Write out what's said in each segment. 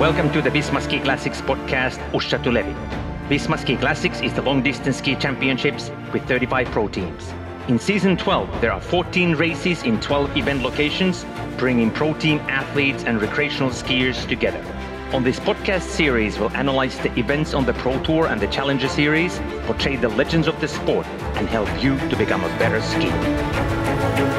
Welcome to the Visma Ski Classics podcast, Usha Tulevi. Visma Ski Classics is the long distance ski championships with 35 pro teams. In season 12, there are 14 races in 12 event locations, bringing pro team athletes and recreational skiers together. On this podcast series, we'll analyze the events on the Pro Tour and the Challenger Series, portray the legends of the sport, and help you to become a better skier.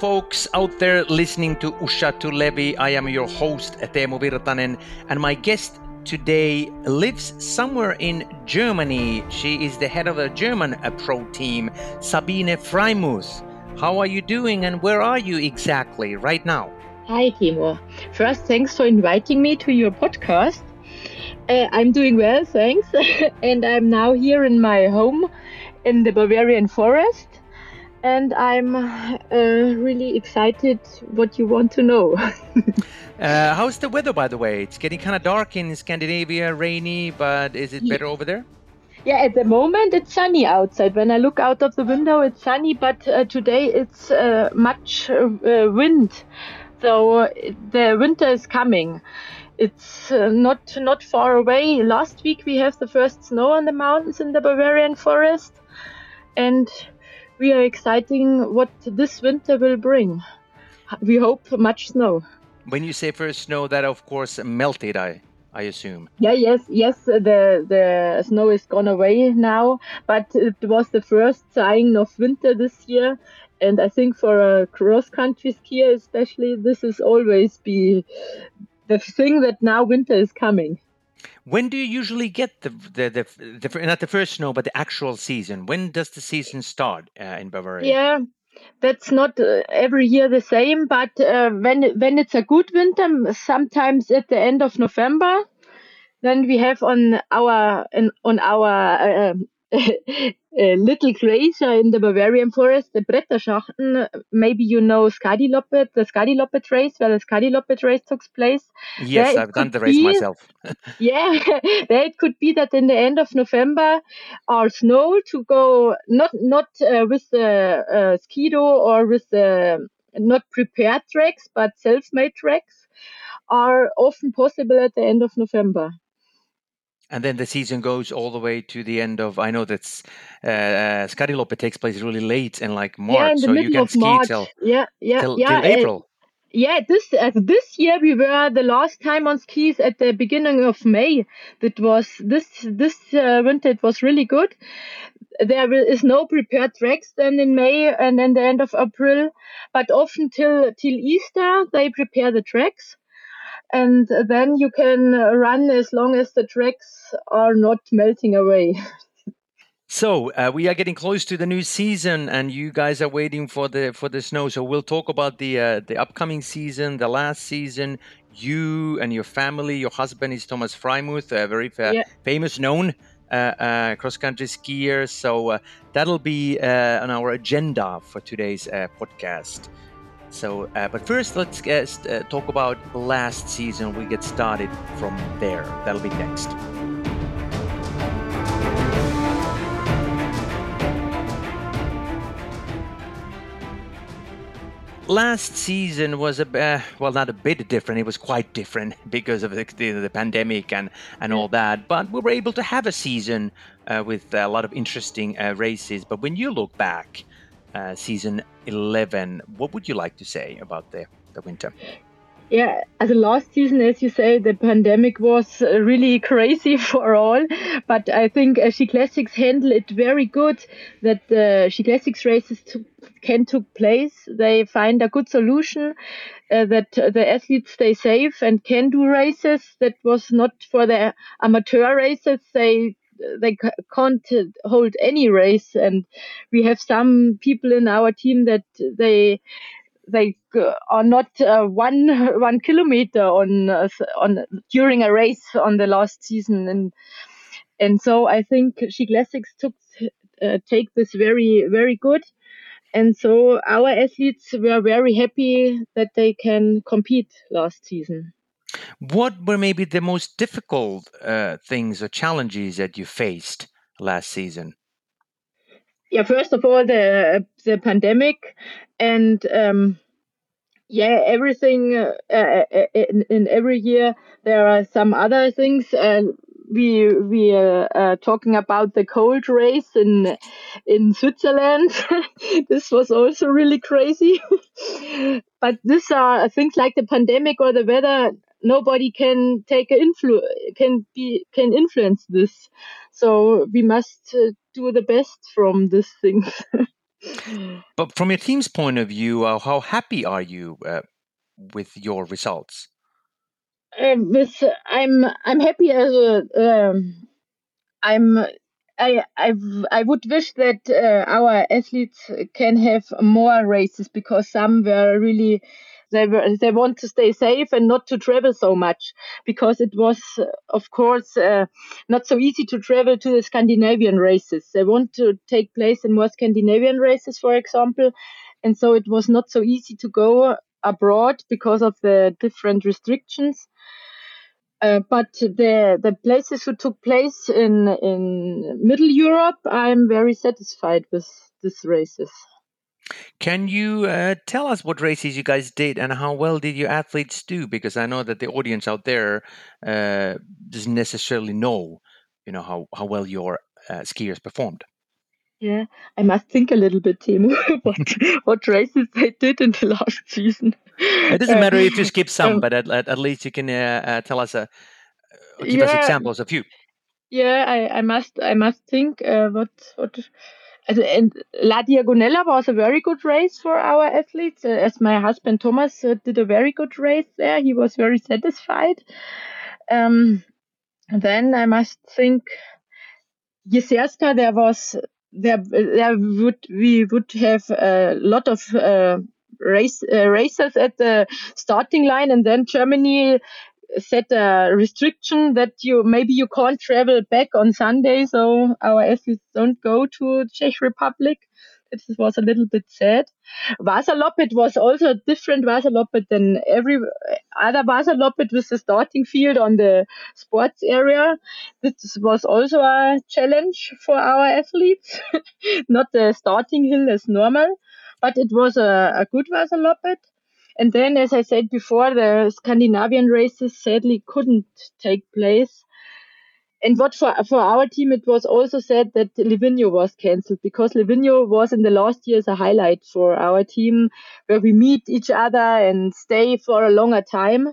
Folks out there listening to Usha Tulevi. I am your host, Teemu Virtanen, and my guest today lives somewhere in Germany. She is the head of a German pro team, Sabine Freimuth. How are you doing, and where are you exactly right now? Hi, Timo. First, thanks for inviting me to your podcast. Uh, I'm doing well, thanks. and I'm now here in my home in the Bavarian forest and I'm uh, really excited what you want to know. uh, how's the weather, by the way? It's getting kind of dark in Scandinavia, rainy, but is it better over there? Yeah, at the moment it's sunny outside. When I look out of the window, it's sunny, but uh, today it's uh, much uh, wind, so the winter is coming. It's uh, not not far away. Last week we have the first snow on the mountains in the Bavarian forest, and we are exciting what this winter will bring. We hope much snow. When you say first snow, that of course melted, I I assume. Yeah, yes, yes. The the snow is gone away now, but it was the first sign of winter this year, and I think for a cross country skier especially, this is always be the thing that now winter is coming. When do you usually get the, the the, the, not the first snow, but the actual season? When does the season start uh, in Bavaria? Yeah, that's not uh, every year the same, but uh, when when it's a good winter, sometimes at the end of November, then we have on our on our uh, a little glacier in the Bavarian forest, the Bretterschachten. Maybe you know Skadiloppet, the Skadiloppet race, where the Skadiloppet race took place. Yes, there I've done the race be, myself. yeah, there it could be that in the end of November, our snow to go not not uh, with the uh, skido or with the not prepared tracks, but self-made tracks are often possible at the end of November and then the season goes all the way to the end of. I know that's uh, Skadiloppet takes place really late in like March, yeah, so you can ski March. till yeah, yeah, till, yeah, till April. Uh, yeah, this uh, this year we were the last time on skis at the beginning of May. That was this this uh, winter. It was really good. There is no prepared tracks then in May and then the end of April, but often till till Easter they prepare the tracks and then you can run as long as the tracks are not melting away. So uh, we are getting close to the new season, and you guys are waiting for the for the snow. So we'll talk about the uh, the upcoming season, the last season. You and your family, your husband is Thomas Freimuth, a very fa- yeah. famous, known uh, uh cross country skier. So uh, that'll be uh, on our agenda for today's podcast. So, uh, but first, let's get, uh, talk about last season. We get started from there. That'll be next. Last season was a uh, well, not a bit different. It was quite different because of the, the, the pandemic and and all that. But we were able to have a season uh, with a lot of interesting uh, races. But when you look back, uh, season 11. What would you like to say about the, the winter? Yeah, as a last season, as you say, the pandemic was uh, really crazy for all. But I think uh, Ski Classics handle it very good that the Ski Classics races to, can took place. They find a good solution uh, that the athletes stay safe and can do races. That was not for the amateur races. They they can't hold any race and we have some people in our team that they they are not uh, one one kilometer on uh, on during a race on the last season and and so I think Ski Classics took uh, take this very very good and so our athletes were very happy that they can compete last season. What were maybe the most difficult uh, things or challenges that you faced last season? yeah, first of all, the the pandemic, and um, yeah, everything uh, uh, uh, in, in, every year there are some other things. Uh, we we are uh, talking about the cold race in in Switzerland. this was also really crazy. but these are things like the pandemic or the weather. Nobody can take influ can be can influence this. So we must uh, do the best from these things. but from your team's point of view, uh, how happy are you uh, with your results? Um, with, I'm I'm happy as a um, I'm I I I would wish that uh, our athletes can have more races because some were really they were, they want to stay safe and not to travel so much because it was of course uh, not so easy to travel to the Scandinavian races. They want to take place in more Scandinavian races, for example, and so it was not so easy to go abroad because of the different restrictions. Uh, but the the places who took place in in Middle Europe, I'm very satisfied with these races. Can you uh, tell us what races you guys did and how well did your athletes do? Because I know that the audience out there uh, doesn't necessarily know, you know, how, how well your uh, skiers performed. Yeah, I must think a little bit, Timo, what what races they did in the last season. It doesn't matter if you skip some, um, but at, at, least you can uh, uh, tell us, a, uh, give yeah, us examples of you. Yeah, I, I must I must think what what and La Diagonella was a very good race for our athletes. Uh, as my husband Thomas uh, did a very good race there, he was very satisfied. Um, then I must think Jizerska, there was there there would we would have a lot of uh, race uh, racers at the starting line, and then Germany set a restriction that you maybe you can't travel back on Sunday, so our athletes don't go to Czech Republic. It was a little bit sad. Vasaloppet was also a different Vasaloppet than every other Vasaloppet with the starting field on the sports area. This was also a challenge for our athletes, not the starting hill as normal, but it was a, a good Vasaloppet. And then, as I said before, the Scandinavian races sadly couldn't take place. And what for, for our team, it was also said that Livigno was cancelled because Livigno was in the last years a highlight for our team where we meet each other and stay for a longer time.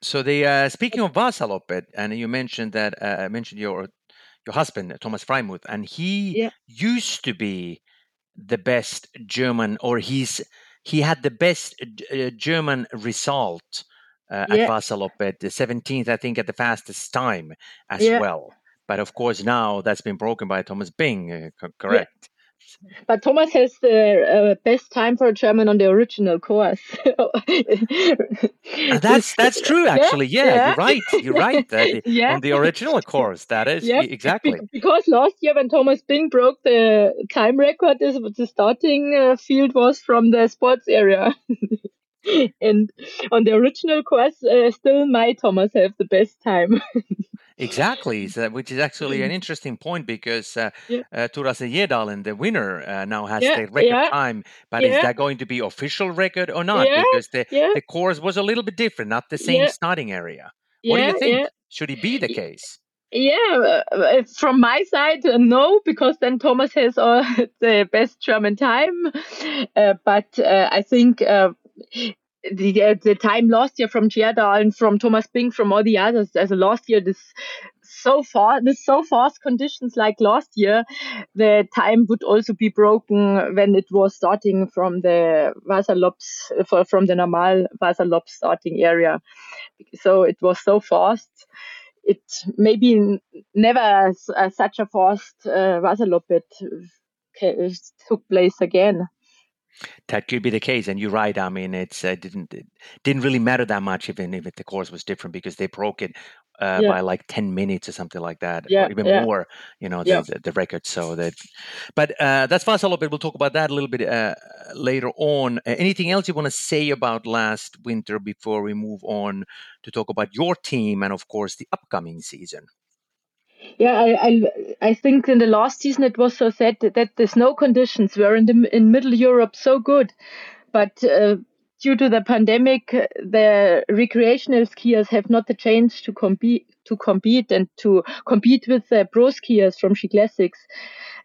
So the uh, speaking of Vasaloppet, and you mentioned that uh, mentioned your your husband Thomas Freimuth, and he yeah. used to be the best German, or he's he had the best uh, German result uh, yeah. at Vasaloppet, the 17th, I think, at the fastest time as yeah. well. But of course, now that's been broken by Thomas Bing, uh, correct? Yeah. But Thomas has the uh, best time for a German on the original course. that's that's true, actually. Yeah, yeah, you're right. You're right. Uh, yeah. On the original course, that is yeah. exactly. Be- because last year when Thomas Bing broke the time record, the starting uh, field was from the sports area. and on the original course, uh, still my Thomas have the best time. Exactly, so, which is actually an mm. interesting point because uh, yeah. uh, Gjerdalen, the winner, uh, now has yeah, the record yeah. time. But is that going to be official record or not? Because the, the course was a little bit different, not the same starting area. What do you think? Should it be the case? Yeah, uh, uh, from my side, uh, no, because then Thomas has all the best German time. Uh, but uh, I think the the time last year from Gjerdal and from Thomas Bing, from all the others, as last year, this so far, this so fast conditions like last year, the time would also be broken when it was starting from the Wasserlopps, from the normal Wasserlopp starting area. So it was so fast. It maybe never uh, such a fast uh, Wasserlopp took place again. That could be the case, and you're right. I mean, it's uh, didn't it didn't really matter that much even if the course was different because they broke it uh, yeah. by like ten minutes or something like that, yeah, or even yeah. more. You know, the, the, the, record. So that, but uh, that's fast a little bit. We'll talk about that a little bit uh, later on. anything else you want to say about last winter before we move on to talk about your team and, of course, the upcoming season? Yeah, I, I, I think in the last season it was so sad that the snow conditions were in the in Middle Europe so good, but uh, due to the pandemic, the recreational skiers have not the chance to compete to compete and to compete with the pro skiers from Ski Classics.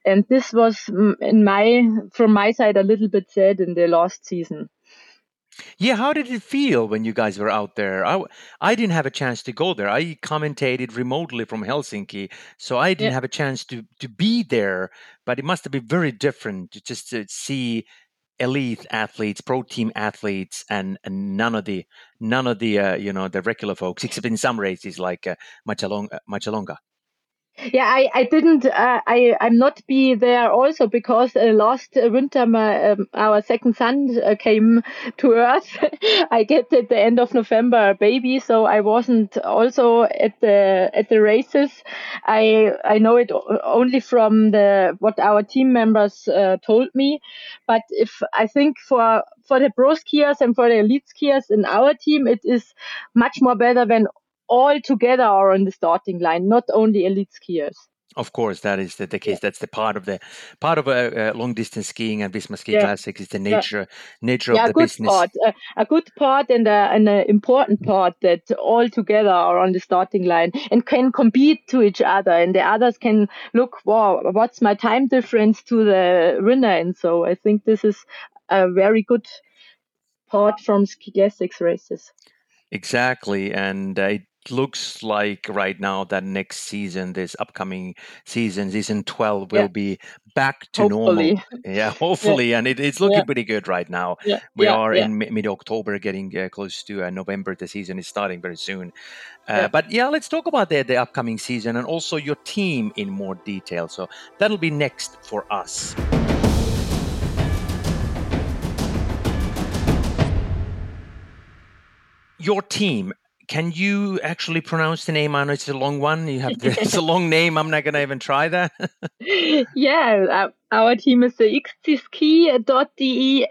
And this was mm, in my from my side a little bit sad in the last season. Yeah, how did it feel when you guys were out there? I, I didn't have a chance to go there. I commentated remotely from Helsinki, so I didn't Yeah. have a chance to to be there. But it must have been very different to just to see elite athletes, pro team athletes, and, and none of the none of the uh, you know the regular folks, except in some races like uh, Marcialonga. Marcialonga. Yeah, I, I didn't, uh, I, I'm not be there also because uh, last winter my, um, our second son uh, came to Earth. I get at the end of November a baby, so I wasn't also at the at the races. I I know it only from the what our team members uh, told me, but if I think for for the pro skiers and for the elite skiers in our team, it is much more better when all together are on the starting line, not only elite skiers. Of course, that is the, the case. That's the part of the part of a, uh, long distance skiing and Visma Ski Yeah. Classics is the Yeah. nature nature yeah, of a the good business. part, a, a good part, and a, an important part that all together are on the starting line and can compete to each other, and the others can look, wow, what's my time difference to the winner, and so I think this is a very good part from ski classics races. Exactly, and uh, it looks like right now that next season, this upcoming season, season twelve, will Yeah. be back to normal. Hopefully, Yeah, hopefully, and it, it's looking Yeah. pretty good right now. yeah, We yeah, are yeah. in mid October, getting uh, close to uh, November. The season is starting very soon. Uh, Yeah. But yeah, let's talk about the, the upcoming season and also your team in more detail. So that'll be next for us. Your team. Can you actually pronounce the name? I know it's a long one. You have the, it's a long name. I'm not gonna even try that. yeah, uh, our team is the xtski.de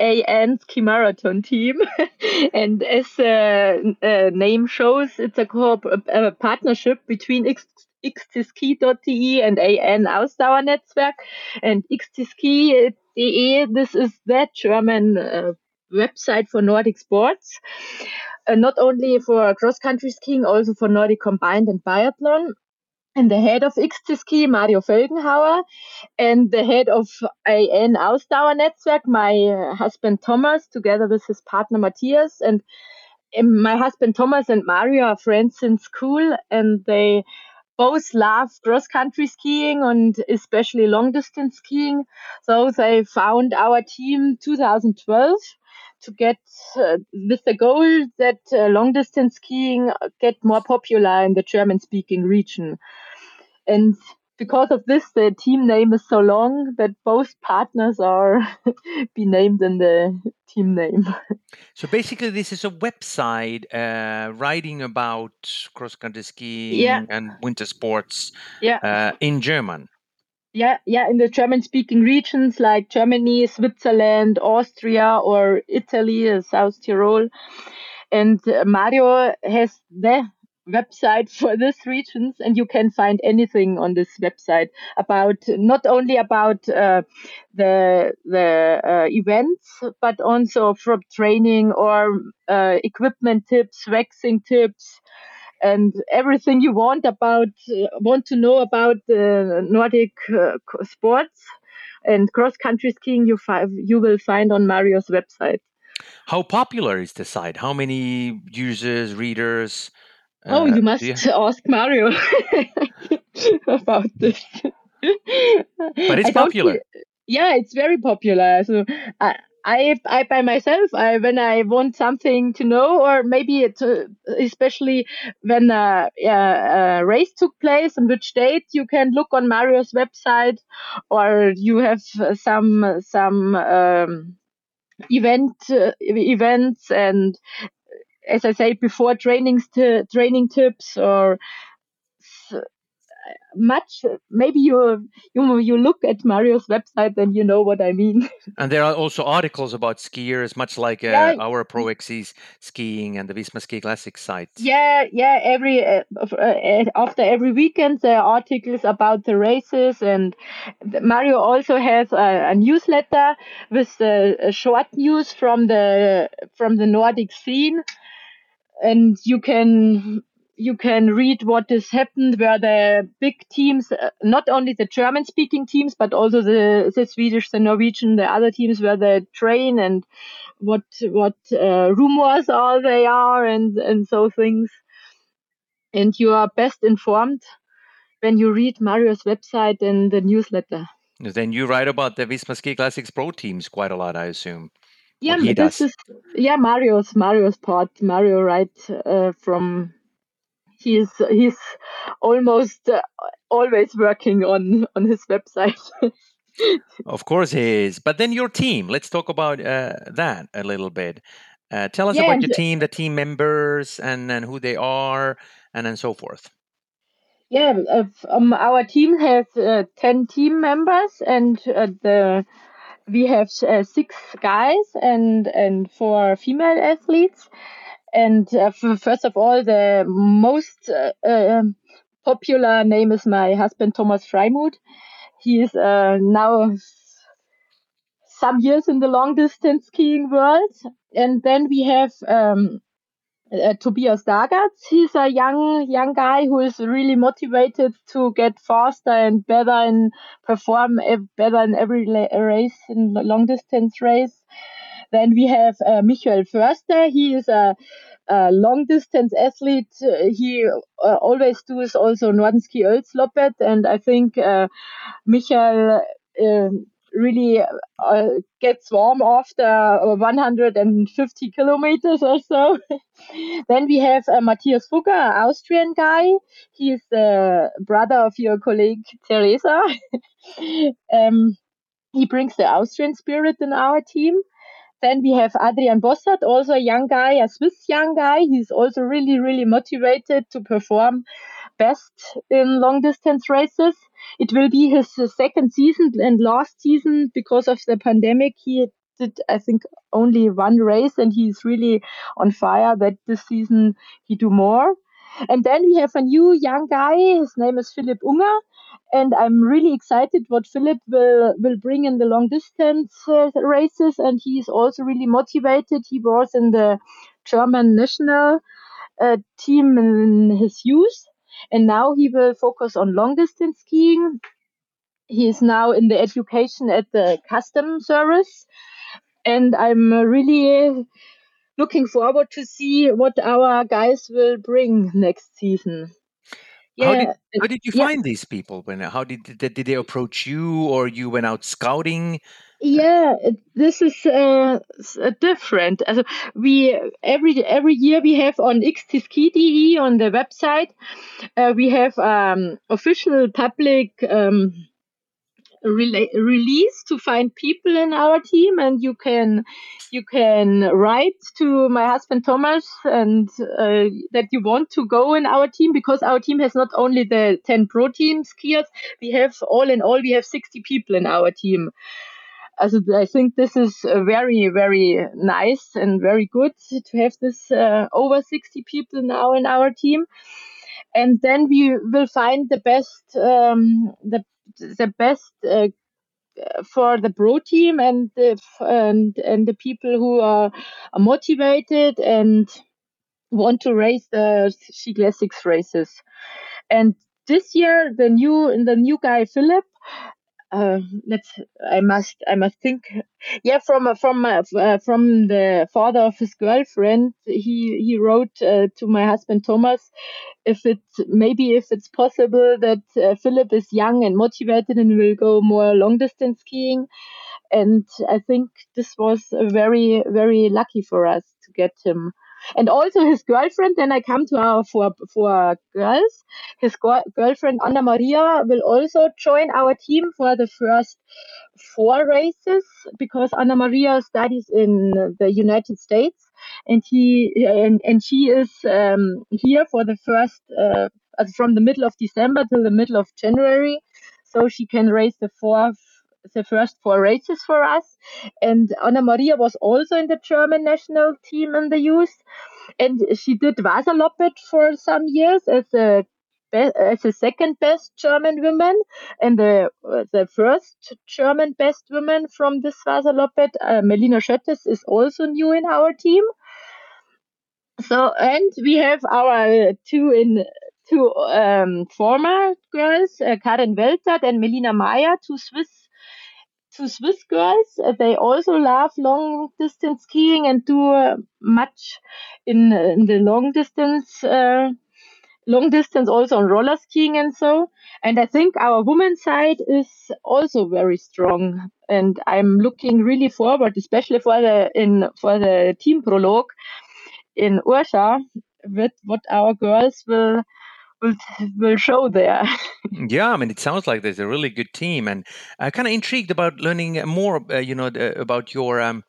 ski marathon team. and as the uh, name shows, it's a, co- a partnership between X- xtski.de and AN Ausdauernetzwerk. And xtski.de, this is that German uh, website for Nordic sports. Uh, not only for cross country skiing, also for Nordic combined and biathlon and the head of XT Ski, Mario Felgenhauer, and the head of AN Ausdauernetzwerk, my uh, husband Thomas, together with his partner Matthias. And um, my husband Thomas and Mario are friends since school, and they both love cross country skiing and especially long distance skiing. So they found our team 2012 to get uh, with the goal that uh, long distance skiing get more popular in the German speaking region. And because of this, the team name is so long that both partners are be named in the team name. So basically, this is a website uh, writing about cross country skiing Yeah. and winter sports Yeah. uh, in German. Yeah, yeah, in the German speaking regions like Germany, Switzerland, Austria, or Italy, uh, South Tyrol. And uh, Mario has the website for these regions, and you can find anything on this website about not only about uh, the the uh, events, but also from training or uh, equipment tips, waxing tips, and everything you want about uh, want to know about the Nordic uh, sports and cross country skiing. You fi- you will find on Mario's website. How popular is the site? How many users, readers? Oh, uh, you must ask Mario about this. But it's I popular. yeah, it's very popular. So I, I, I by myself, I when I want something to know, or maybe it, uh, especially when a, a, a race took place on which date, you can look on Mario's website, or you have uh, some some um, event uh, events and as I said before, trainings to training tips or much. Maybe you you you look at Mario's website, then you know what I mean. And there are also articles about skiers, much like uh, yeah. our Pro skiing and the Visma Ski Classic site. Yeah, yeah. Every uh, uh, after every weekend, there are articles about the races, and Mario also has a, a newsletter with uh, short news from the from the Nordic scene, and you can you can read what has happened where the big teams, uh, not only the German speaking teams, but also the, the Swedish, the Norwegian, the other teams where they train and what, what uh, rumors are they are and, and so things. And you are best informed when you read Mario's website and the newsletter. Then you write about the Visma Ski Classics Pro teams quite a lot, I assume. Yeah, this does. is yeah Mario's Mario's part. Mario right? uh, from he's he's almost uh, always working on on his website. of course he is. But then your team. Let's talk about uh, that a little bit. Uh, tell us yeah, about your team, the team members, and and who they are, and then so forth. Yeah, um, our team has uh, ten team members, and uh, the we have uh, six guys and and four female athletes and uh, first of all, the most uh, um, popular name is my husband, Thomas Freimuth. He is uh, now some years in the long distance skiing world. And then we have um, uh, Tobias Dagatz. He's a young young guy who is really motivated to get faster and better and perform better in every race in long distance race. Then we have uh, Michael Förster. He is a, a long distance athlete. He uh, always does also Nordenskiöldsloppet, and I think uh, Michael. Um, really uh, gets warm after 150 kilometers or so. then we have uh, Matthias Fugger, Austrian guy. He's the brother of your colleague Teresa. um, he brings the Austrian spirit in our team. Then we have Adrian Bossert, also a young guy, a Swiss young guy. He's also really, really motivated to perform best in long distance races. It will be his second season and last season because of the pandemic. He did, I think, only one race and he's really on fire that this season he do more. And then we have a new young guy. His name is Philipp Unger and I'm really excited what Philip will will bring in the long distance uh, races, and he's also really motivated. He was in the German national uh, team in his youth, and now he will focus on long distance skiing. He is now in the education at the custom service, and I'm really looking forward to see what our guys will bring next season. Yeah. How did how did you yeah. find these people? When how did did, did they approach you, or you went out scouting? Yeah, this is uh, different. Also, we every every year we have on xtski.de on the website, uh, we have um, official public um, release to find people in our team and you can you can write to my husband thomas and uh, that you want to go in our team because our team has not only the 10 pro team skiers we have all in all we have 60 people in our team also I think this is very, very nice and very good to have this uh, over 60 people now in our team. And then we will find the best, um, the the best uh, for the pro team and the and and the people who are, motivated and want to race the Ski Classics races. And this year, the new the new guy Philip uh, let's I must I must think. Yeah from from uh, uh, from the father of his girlfriend he he wrote uh, to my husband Thomas if it's maybe if it's possible that uh, Philip is young and motivated and will go more long distance skiing. And I think this was very very lucky for us to get him and also his girlfriend. Then I come to our for for girls. His go- girlfriend Anna Maria will also join our team for the first four races because Anna Maria studies in the United States and he and, and she is um, here for the first uh, from the middle of December till the middle of January, so she can race the four the first four races for us. And Anna Maria was also in the German national team in the youth, and she did Vasaloppet for some years as a as the second best German woman and the the first German best woman from this Vasaloppet. Uh, Melina Schöttes is also new in our team. So and we have our two in two um, former girls, uh, Karin Weltert and Melina Meyer, two Swiss two Swiss girls. Uh, they also love long distance skiing and do uh, much in, in the long distance uh, long distance also on roller skiing and so. And I think our women's side is also very strong. And I'm looking really forward, especially for the in for the team prologue in Urscha, with what our girls will will will show there. yeah, I mean, it sounds like there's a really good team, and I'm kind of intrigued about learning more. Uh, you know, about your. Um,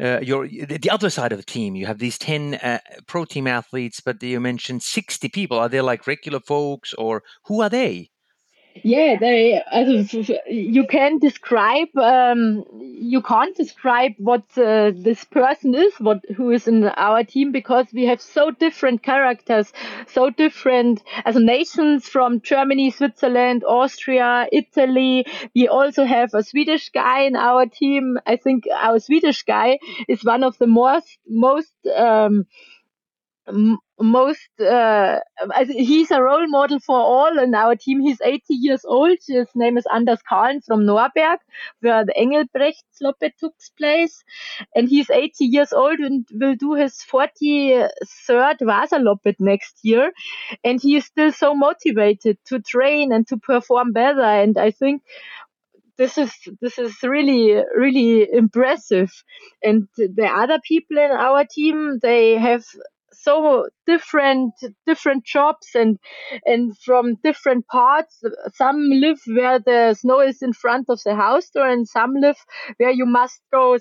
uh, your the other side of the team you have these 10 uh, pro team athletes but you mentioned 60 people are they like regular folks or who are they yeah, they, you can describe, um, you can't describe what uh, this person is, what who is in our team, because we have so different characters, so different as nations from Germany, Switzerland, Austria, Italy. We also have a Swedish guy in our team. I think our Swedish guy is one of the most most um, most uh, he's a role model for all in our team. He's 80 years old. His name is Anders Kahlen from Norberg, where the engelbrecht Engelbrechtsloppet took place. And he's 80 years old and will do his 43rd Vasaloppet next year. And he is still so motivated to train and to perform better. And I think this is this is really really impressive and the other people in our team they have so different different jobs and and from different parts. Some live where the snow is in front of the house door and some live where you must go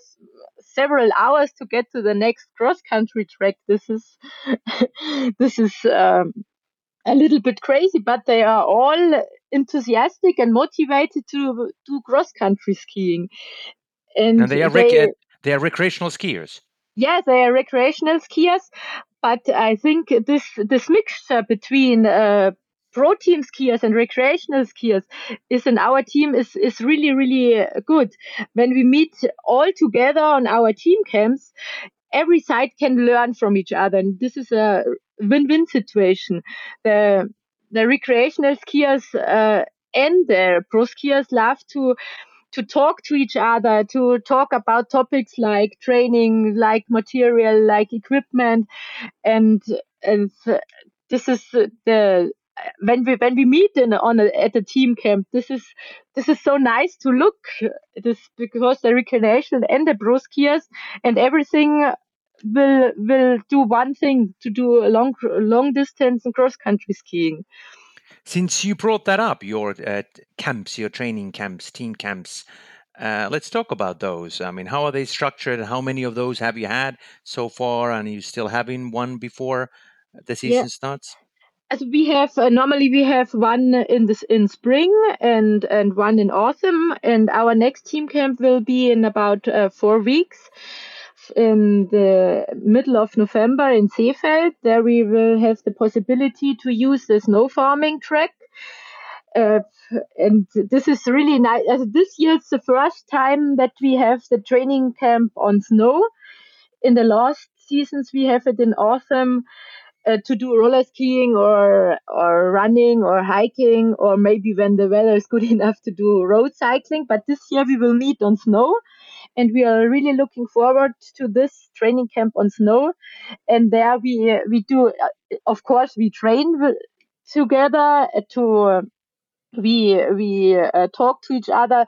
several hours to get to the next cross country track. This is this is um, a little bit crazy but they are all enthusiastic and motivated to do cross country skiing. And, and they are they, they are recreational skiers. Yeah, they are recreational skiers, but I think this this mixture between uh, pro team skiers and recreational skiers is in our team is is really really good. When we meet all together on our team camps, every side can learn from each other, and this is a win-win situation. The the recreational skiers uh, and the pro skiers love to to talk to each other, to talk about topics like training, like material, like equipment, and and this is the when we when we meet in on a, at the team camp. This is this is so nice to look. This because the recreation and the pro skiers and everything will will do one thing to do a long long distance and cross country skiing. Since you brought that up, your uh, camps, your training camps, team camps, uh, let's talk about those. I mean, how are they structured? How many of those have you had so far? And are you still having one before the season yeah. starts? As we have uh, normally we have one in this in spring and and one in autumn, and our next team camp will be in about uh, four weeks in the middle of November in Seefeld. There we will have the possibility to use the snow farming track. Uh, and this is really nice. This year is the first time that we have the training camp on snow. In the last seasons, we have it in autumn uh, to do roller skiing or or running or hiking or maybe when the weather is good enough to do road cycling. But this year we will meet on snow, and we are really looking forward to this training camp on snow. And there we we do, uh, of course, we train together to we we uh, talk to each other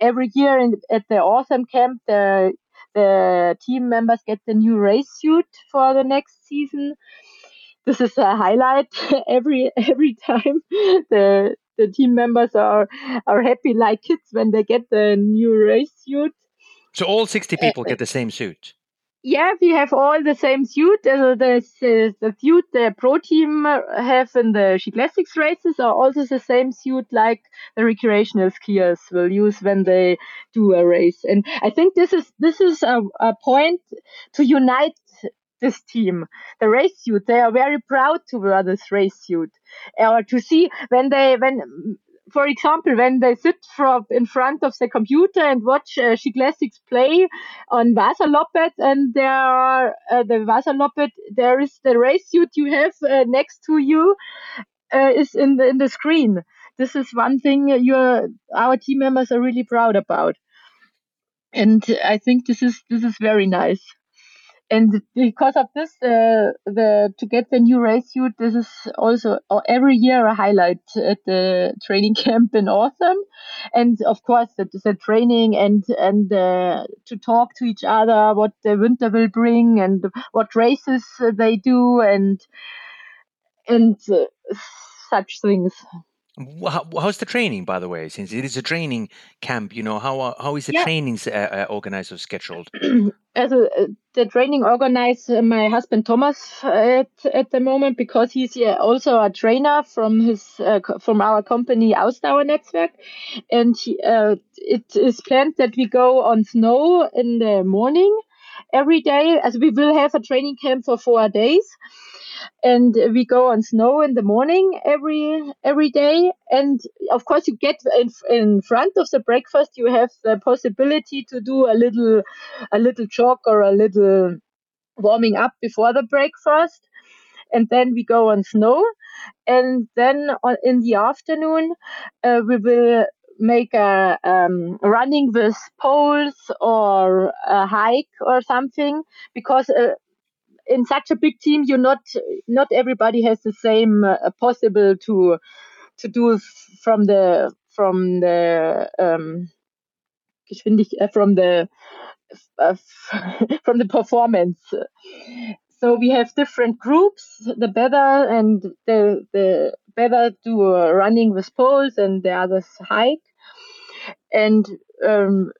every year in, at the autumn camp. The the team members get the new race suit for the next season. This is a highlight every every time. The the team members are are happy like kids when they get the new race suit. So all 60 people uh, get the same suit? yeah, we have all the same suit. Uh, the, the, the suit the pro team have in the Ski Classics races are also the same suit like the recreational skiers will use when they do a race. And I think this is this is a, a point to unite this team. The race suit, they are very proud to wear this race suit. Or to see when they when for example, when they sit from in front of the computer and watch uh, Ski Classics play on Vasaloppet, and there are uh, the Vasaloppet, there is the race suit you have uh, next to you uh, is in the in the screen. This is one thing your our team members are really proud about, and I think this is this is very nice and because of this, uh, the to get the new race suit, this is also uh, every year a highlight at the training camp in autumn, and of course the, the training and and uh, to talk to each other what the winter will bring and what races they do and and uh, such things. How, how's the training, by the way? Since it is a training camp, you know how how is the yeah. trainings uh, uh, organized or scheduled? As a, uh, the training organized uh, my husband Thomas at at the moment because he's also a trainer from his uh, from our company Ausdauer Netzwerk, and he, uh, it is planned that we go on snow in the morning every day, as we will have a training camp for four days. And we go on snow in the morning every every day. And of course you get in, in front of the breakfast you have the possibility to do a little a little jog or a little warming up before the breakfast. And then we go on snow. And then on, in the afternoon uh, we will make a um, running with poles or a hike or something because uh, in such a big team, you're not not everybody has the same uh, possible to to do from the from the um, uh, from the uh, from the performance. So we have different groups. The better and the the better do uh, running with poles, and the others hike. And um,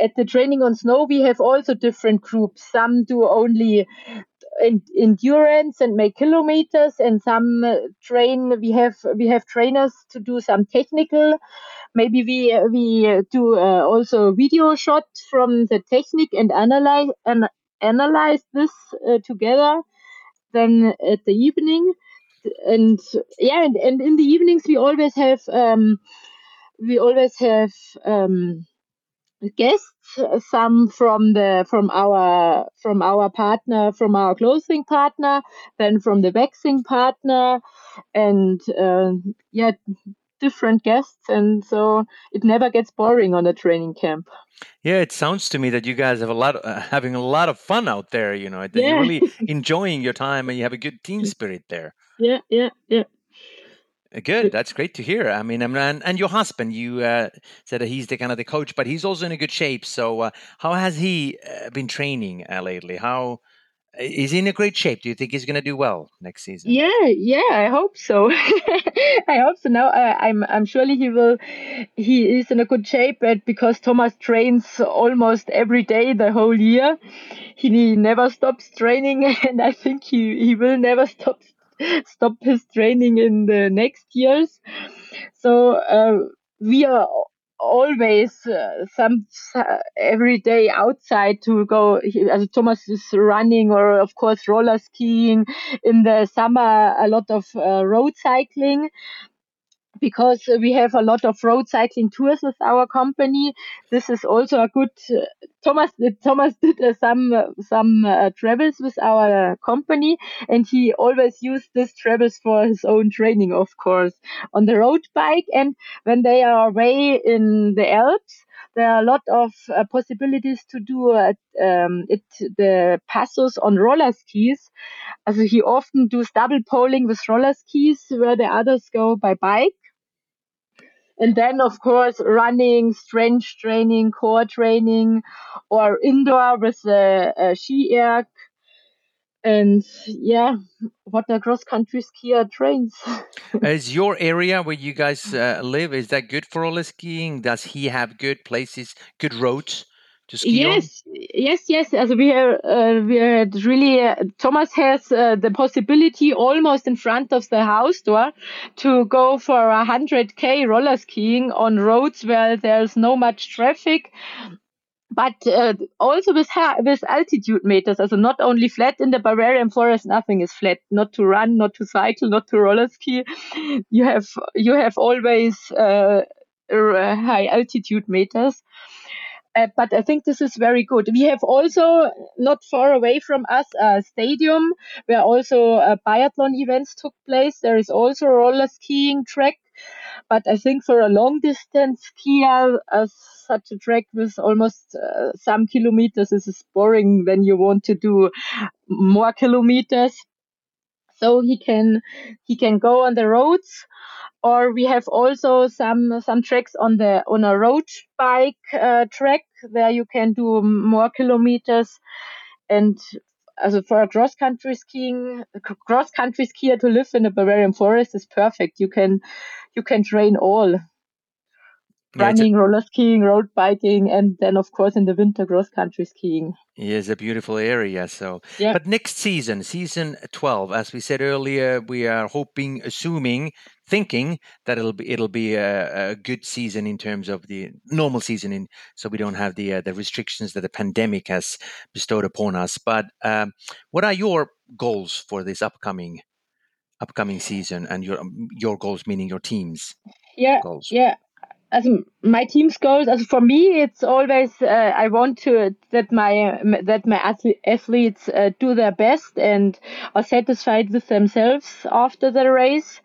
at the training on snow, we have also different groups. Some do only endurance and make kilometers and some uh, train we have we have trainers to do some technical maybe we we do uh, also video shot from the technique and analyze and analyze this uh, together then at the evening and yeah and, and in the evenings we always have um, we always have um, guests some from the from our from our partner from our clothing partner then from the waxing partner and uh, yeah different guests and so it never gets boring on a training camp. Yeah it sounds to me that you guys have a lot of, uh, having a lot of fun out there you know that yeah. you're really enjoying your time and you have a good team spirit there yeah yeah yeah uh, good. That's great to hear. I mean, and and your husband, you uh, said that he's the kind of the coach, but he's also in a good shape. So, uh, how has he uh, been training uh, lately? How is he in a great shape? Do you think he's going to do well next season? Yeah, yeah, I hope so. I hope so. Now, I'm I'm surely he will. He is in a good shape, but because Thomas trains almost every day the whole year, he never stops training, and I think he he will never stop stop his training in the next years. So uh, we are always uh, some uh, every day outside to go as thomas is running or of course roller skiing in the summer a lot of uh, road cycling because we have a lot of road cycling tours with our company. This is also a good. Uh, Thomas Thomas did uh, some some uh, travels with our company, and he always used these travels for his own training, of course, on the road bike. And when they are away in the Alps, there are a lot of uh, possibilities to do uh, um, it the passos on roller skis. Also he often does double poling with roller skis where the others go by bike and then of course running strength training core training or indoor with the uh, ski erg. And yeah what a cross country skier trains. Is your area where you guys uh, live is that good for roller skiing? Does he have good places good roads to ski yes, on? yes, yes. As we are, uh, we had really. Uh, Thomas has uh, the possibility almost in front of the house door to go for a hundred k roller skiing on roads where there's no much traffic. But uh, also with with altitude meters, also not only flat in the Bavarian forest, nothing is flat. Not to run, not to cycle, not to roller ski. You have you have always uh, high altitude meters. Uh, but I think this is very good. We have also not far away from us a stadium where also uh, biathlon events took place. There is also a roller skiing track. But I think for a long distance skier, uh, such a track with almost uh, some kilometers is boring when you want to do more kilometers. So he can he can go on the roads. Or we have also some some tracks on the on a road bike uh, track where you can do more kilometers. And also for a cross country skiing cross country skier to live in the Bavarian forest is perfect. You can you can train all running, roller skiing, road biking, and then of course in the winter cross country skiing. Yeah, it's a beautiful area. So, yeah. but next season, season twelve, as we said earlier, we are hoping, assuming, thinking that it'll be it'll be a, a good season in terms of the normal season, in so we don't have the uh, the restrictions that the pandemic has bestowed upon us. But um, what are your goals for this upcoming upcoming season, and your your goals, meaning your teams? Yeah, goals? yeah as my team's goals as for me it's always uh, i want to that my that my athletes uh, do their best and are satisfied with themselves after the race.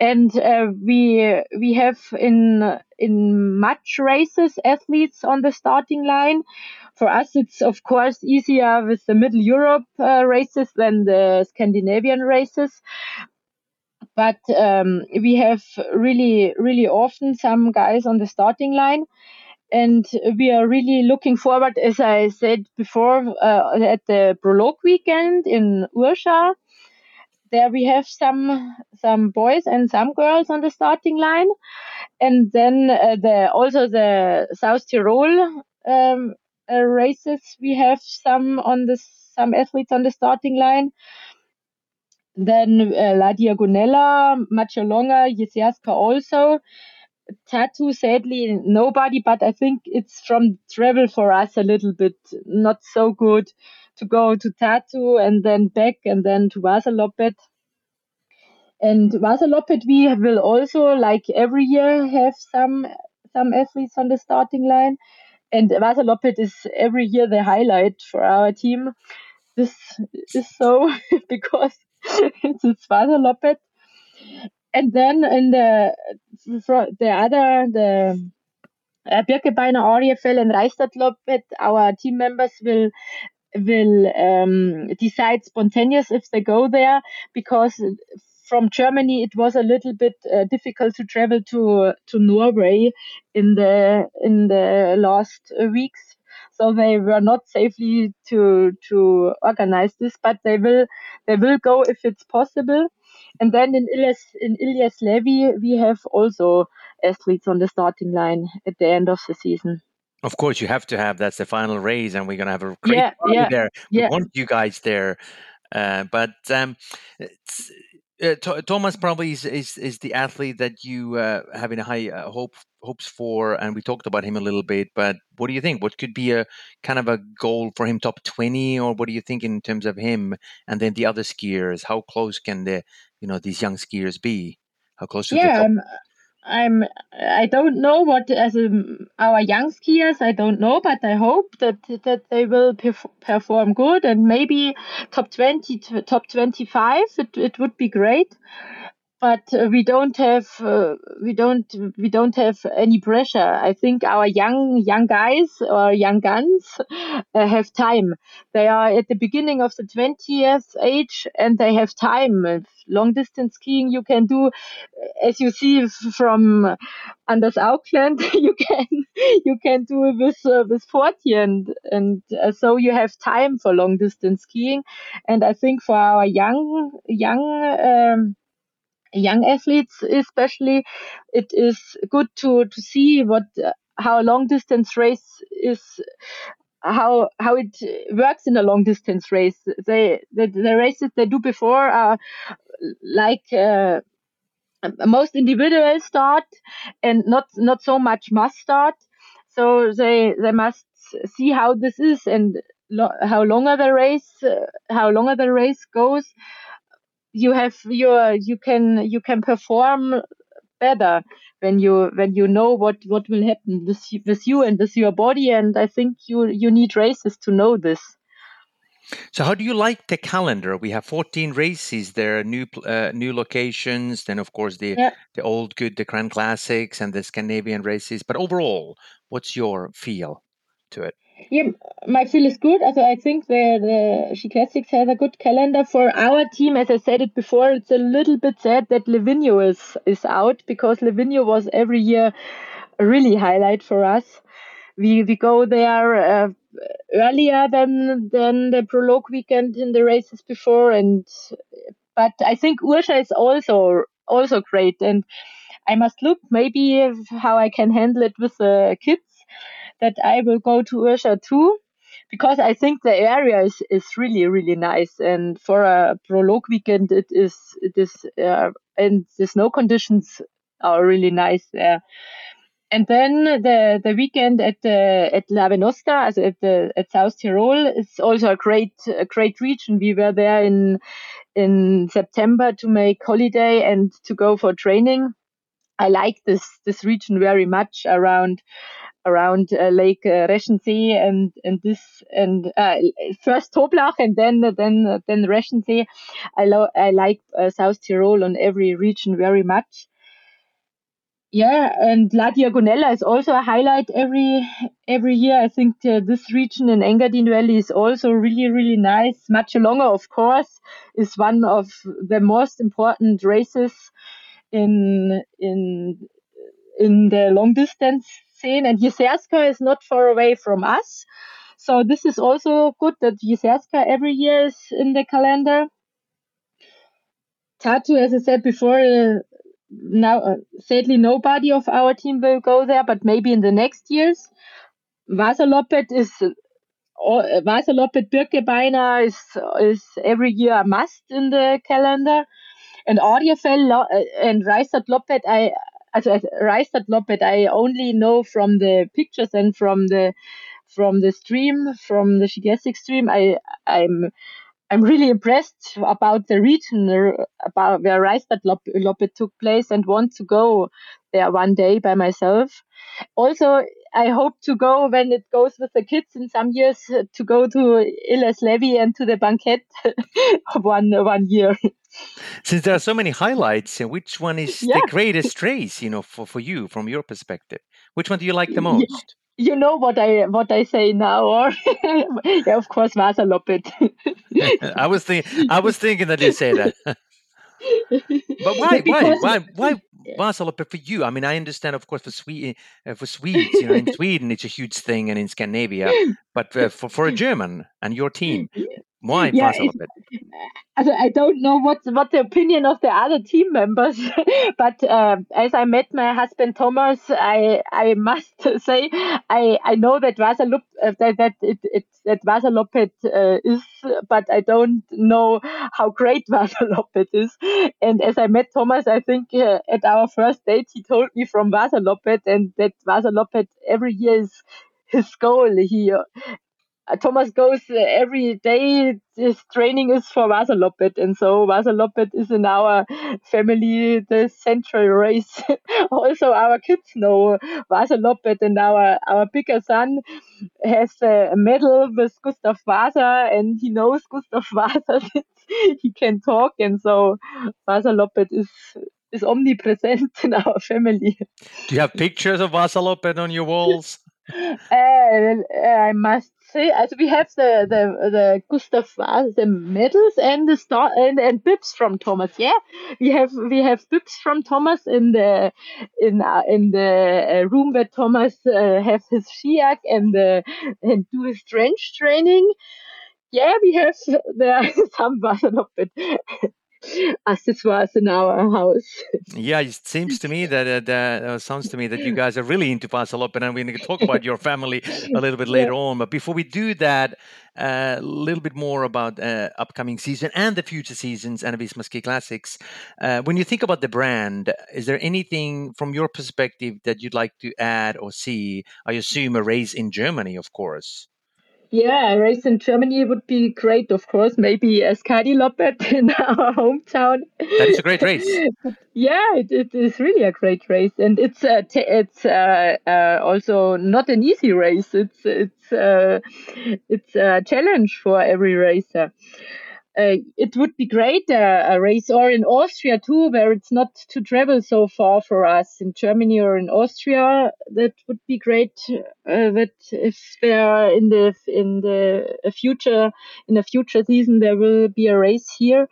And uh, we we have in in much races athletes on the starting line. For us it's of course easier with the middle europe uh, races than the scandinavian races but um, we have really, really often some guys on the starting line. And we are really looking forward, as I said before, uh, at the prologue weekend in Orsa. There we have some some boys and some girls on the starting line, and then uh, the also the South Tyrol um, uh, races. We have some on the some athletes on the starting line then uh, La Diagonella, Marcialonga, Jizerska also. Tartu, sadly, nobody, but I think it's from travel for us a little bit not so good to go to Tartu and then back and then to Vasaloppet. And Vasaloppet, we will also, like every year, have some some athletes on the starting line. And Vasaloppet is every year the highlight for our team. This is so because it's Vasaloppet. And then in the the other the uh, Birkebeiner, Auriefell, and Reistadloppet, our team members will will um, decide spontaneous if they go there because from Germany it was a little bit uh, difficult to travel to to Norway in the in the last weeks so they were not safely to to organize this, but they will they will go if it's possible. And then in Ylläs in Ylläs Levi, we have also athletes on the starting line at the end of the season. Of course, you have to have that's the final race, and we're gonna have a great yeah, yeah, there. We yeah. want you guys there, uh, but um, uh, Thomas probably is, is, is the athlete that you uh, having a high uh, hope hopes for, and we talked about him a little bit. But what do you think? What could be a kind of a goal for him, top twenty, or what do you think in terms of him and then the other skiers? How close can the you know these young skiers be? How close to yeah, the top? I'm I don't know what as a, our young skiers I don't know but I hope that that they will perform good and maybe top 20 top 25 it, it would be great. But uh, we don't have uh, we don't we don't have any pressure. I think our young young guys or young guns uh, have time. They are at the beginning of the 20th age and they have time. Long distance skiing you can do as you see from Anders Aukland you can you can do it with uh, with 40 and and uh, so you have time for long distance skiing and i think for our young young um, young athletes especially it is good to to see what how a long distance race is how how it works in a long distance race. They the, the races they do before are like uh, most individual start and not not so much must start. So they they must see how this is and lo- how longer the race uh, how longer the race goes. You have your you can you can perform better when you when you know what what will happen with with you and with your body and i think you you need races to know this so how do you like the calendar we have 14 races there are new uh, new locations then of course the yeah. the old good the grand classics and the scandinavian races but overall what's your feel to it yeah, my feel is good. Also, I think the the Ski Classics has a good calendar for our team. As I said it before, it's a little bit sad that Livigno is is out because Livigno was every year a really highlight for us. We we go there uh, earlier than than the prologue weekend in the races before, and but I think Orsa is also also great, and I must look maybe how I can handle it with the kids that I will go to Orsa too because I think the area is, is really really nice. And for a prologue weekend it is it is uh, and the snow conditions are really nice there. And then the the weekend at the at La Venosta, as at the at South Tyrol, is also a great a great region. We were there in in September to make holiday and to go for training. I like this this region very much around around uh, Lake uh, Reschensee and and this and uh, first Toblach and then then then Reschensee. I lo- I like uh, South Tyrol and every region very much. Yeah, and La Diagonella is also a highlight every every year. I think uh, this region in Engadine Valley is also really really nice. Marcialonga, of course, is one of the most important races in in in the long distance scene. And Jizerska is not far away from us. So this is also good that Jizerska every year is in the calendar. Tartu, as I said before, uh, now uh, sadly nobody of our team will go there, but maybe in the next years. Vasaloppet is uh, Vasaloppet Birkebeiner is is every year a must in the calendar, and Audiafell uh, and Loppet I also Loppet I only know from the pictures and from the from the stream from the Ski Classics stream. I I'm I'm really impressed about the region uh, about where Reistad Loppet took place and want to go there one day by myself. Also, I hope to go when it goes with the kids in some years uh, to go to Ylläs Levi and to the banquet one uh, one year. Since there are so many highlights, which one is yeah. the greatest race, you know, for, for you from your perspective? Which one do you like the most? You know what I what I say now, or yeah, of course, Vasaloppet. I was thinking, I was thinking that you say that. but why, why, why, why Vasaloppet for you? I mean, I understand, of course, for Sweden, uh, for Swedes, you know, in Sweden it's a huge thing, and in Scandinavia, but uh, for for a German and your team, why yeah, Vasaloppet? I don't know what what the opinion of the other team members, but uh, as I met my husband Thomas, I I must say I I know that Vasalopp uh, that that it, it that uh, is, but I don't know how great Vasaloppet is. And as I met Thomas, I think uh, at our first date he told me from Vasaloppet and that Vasaloppet every year is his goal. He Thomas goes uh, every day. His training is for Vasaloppet, and so Vasaloppet is in our family the central race. also, our kids know Vasaloppet, and our our bigger son has a medal with Gustav Vasa, and he knows Gustav Vasa. he can talk, and so Vasaloppet is is omnipresent in our family. Do you have pictures of Vasaloppet on your walls? Uh, I must say, as we have the the the Gustav the medals and the star and, and bibs from Thomas. Yeah, we have we have bibs from Thomas in the in uh, in the uh, room where Thomas uh, have his SkiErg and uh, and do his trench training. Yeah, we have there some Vasaloppet. accessoires in our house. Yeah, it seems to me that uh, that uh, sounds to me that you guys are really into Vasaloppet, and we're going to talk about your family a little bit later yeah. on. But before we do that, uh, a little bit more about uh, upcoming season and the future seasons and Visma Ski Classics. Uh, when you think about the brand, is there anything from your perspective that you'd like to add or see? I assume a race in Germany, of course. Yeah, a race in Germany would be great, of course. Maybe a Skadi Loppet in our hometown. That is a great race. yeah, it, it is really a great race, and it's uh, it's uh, uh, also not an easy race. It's it's uh, it's a challenge for every racer it would be great uh, a race or in Austria too, where it's not to travel so far for us in Germany or in Austria. That would be great. Uh, that if there in the in the future in a future season there will be a race here.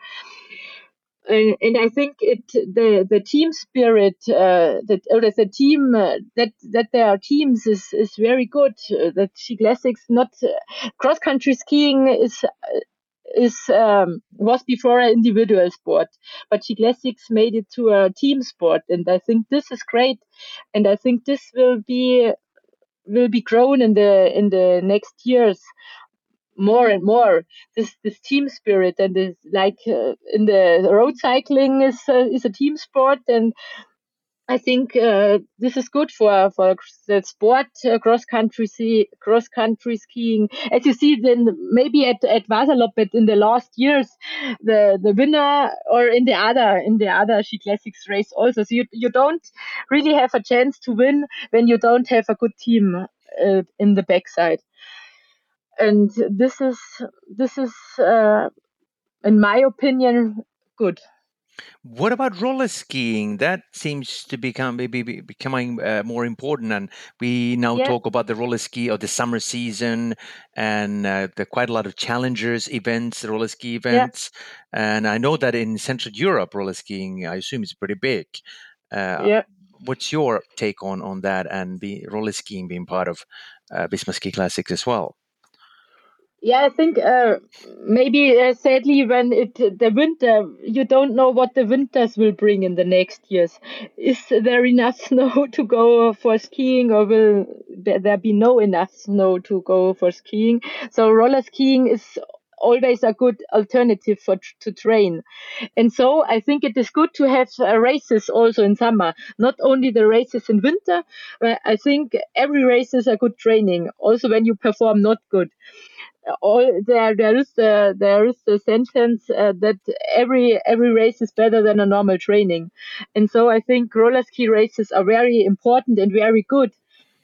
Uh, and I think it the the team spirit uh, that or the team uh, that that there are teams is is very good. Uh, that Ski Classics not uh, cross country skiing is is um, was before an individual sport, but Ski Classics made it to a team sport, and I think this is great, and I think this will be will be grown in the in the next years more and more. This this team spirit and this like uh, in the road cycling is uh, is a team sport and I think uh, this is good for for the sport uh, cross country cross country skiing. As you see, then maybe at at Vasaloppet in the last years, the the winner or in the other in the other Ski Classics race also. So you you don't really have a chance to win when you don't have a good team uh, in the backside. And this is this is, uh, in my opinion, good. What about roller skiing? That seems to become be, be, becoming uh, more important, and we now talk about the roller ski of the summer season, and uh, there are quite a lot of challengers events, roller ski events, yeah. and I know that in Central Europe, roller skiing, I assume, is pretty big. Uh, yeah. What's your take on on that, and the roller skiing being part of uh, Visma Ski Classics as well? Yeah, I think uh, maybe uh, sadly when it the winter you don't know what the winters will bring in the next years. Is there enough snow to go for skiing, or will there be no enough snow to go for skiing? So roller skiing is always a good alternative for to train. And so I think it is good to have uh, races also in summer, not only the races in winter. I think every race is a good training, also when you perform not good all there there is a, there is a sentence uh, that every every race is better than a normal training, and so I think roller ski races are very important and very good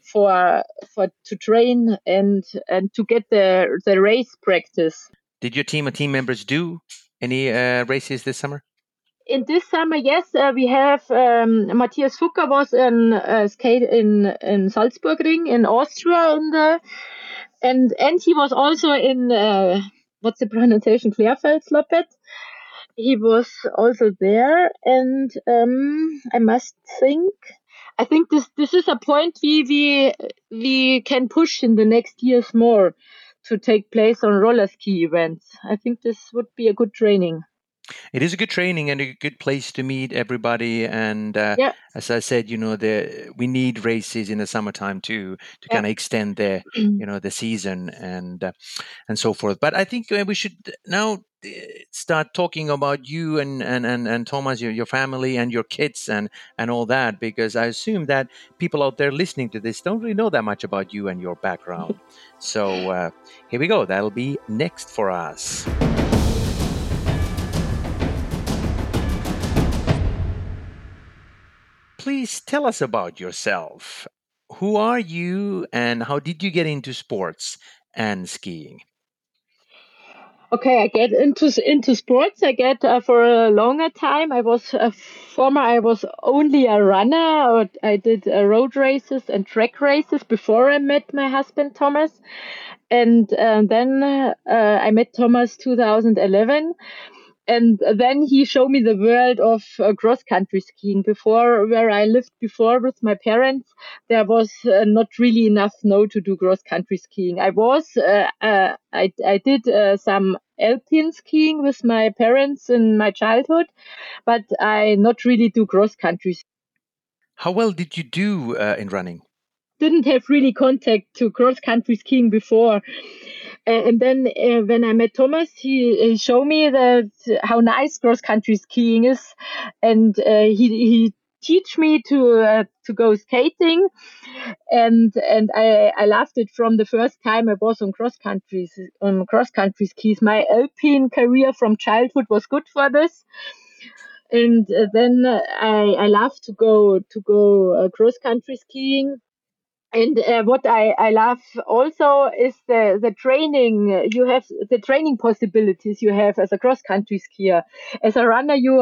for for to train and and to get the the race practice. Did your team or team members do any uh, races this summer? in this summer, yes, uh, we have um, Matthias Fucker was in uh, skate in in Salzburgring in Austria in the and and he was also in uh, what's the pronunciation Klärfeldsloppet. He was also there, and um, I must think. I think this this is a point we we we can push in the next years more to take place on roller ski events. I think this would be a good training. It is a good training and a good place to meet everybody. And uh, yeah. as I said, you know, the we need races in the summertime too to yeah. kind of extend the you know the season and uh, and so forth. But I think uh, we should now uh, start talking about you and and and, and Thomas, your, your family and your kids and and all that because I assume that people out there listening to this don't really know that much about you and your background. so uh, here we go. That'll be next for us. Please tell us about yourself. Who are you and how did you get into sports and skiing? Okay, I get into into sports. I get uh, for a longer time. I was a former. I was only a runner. I did uh, road races and track races before I met my husband Thomas, and uh, then uh, I met Thomas 2011 and then he showed me the world of uh, cross country skiing before where i lived before with my parents there was uh, not really enough snow to do cross country skiing i was uh, uh I, I did uh, some alpine skiing with my parents in my childhood, but I not really do cross country. How well did you do uh, in running? Didn't have really contact to cross country skiing before. And then uh, when I met Thomas, he, he, showed me that how nice cross country skiing is, and uh, he he teach me to uh, to go skating. And and I, I loved it from the first time I was on cross country on cross country skis. My alpine career from childhood was good for this. And uh, then I, I love to go to go cross country skiing and uh, what I, I love also is the, the training. You have the training possibilities you have as a cross country skier. As a runner you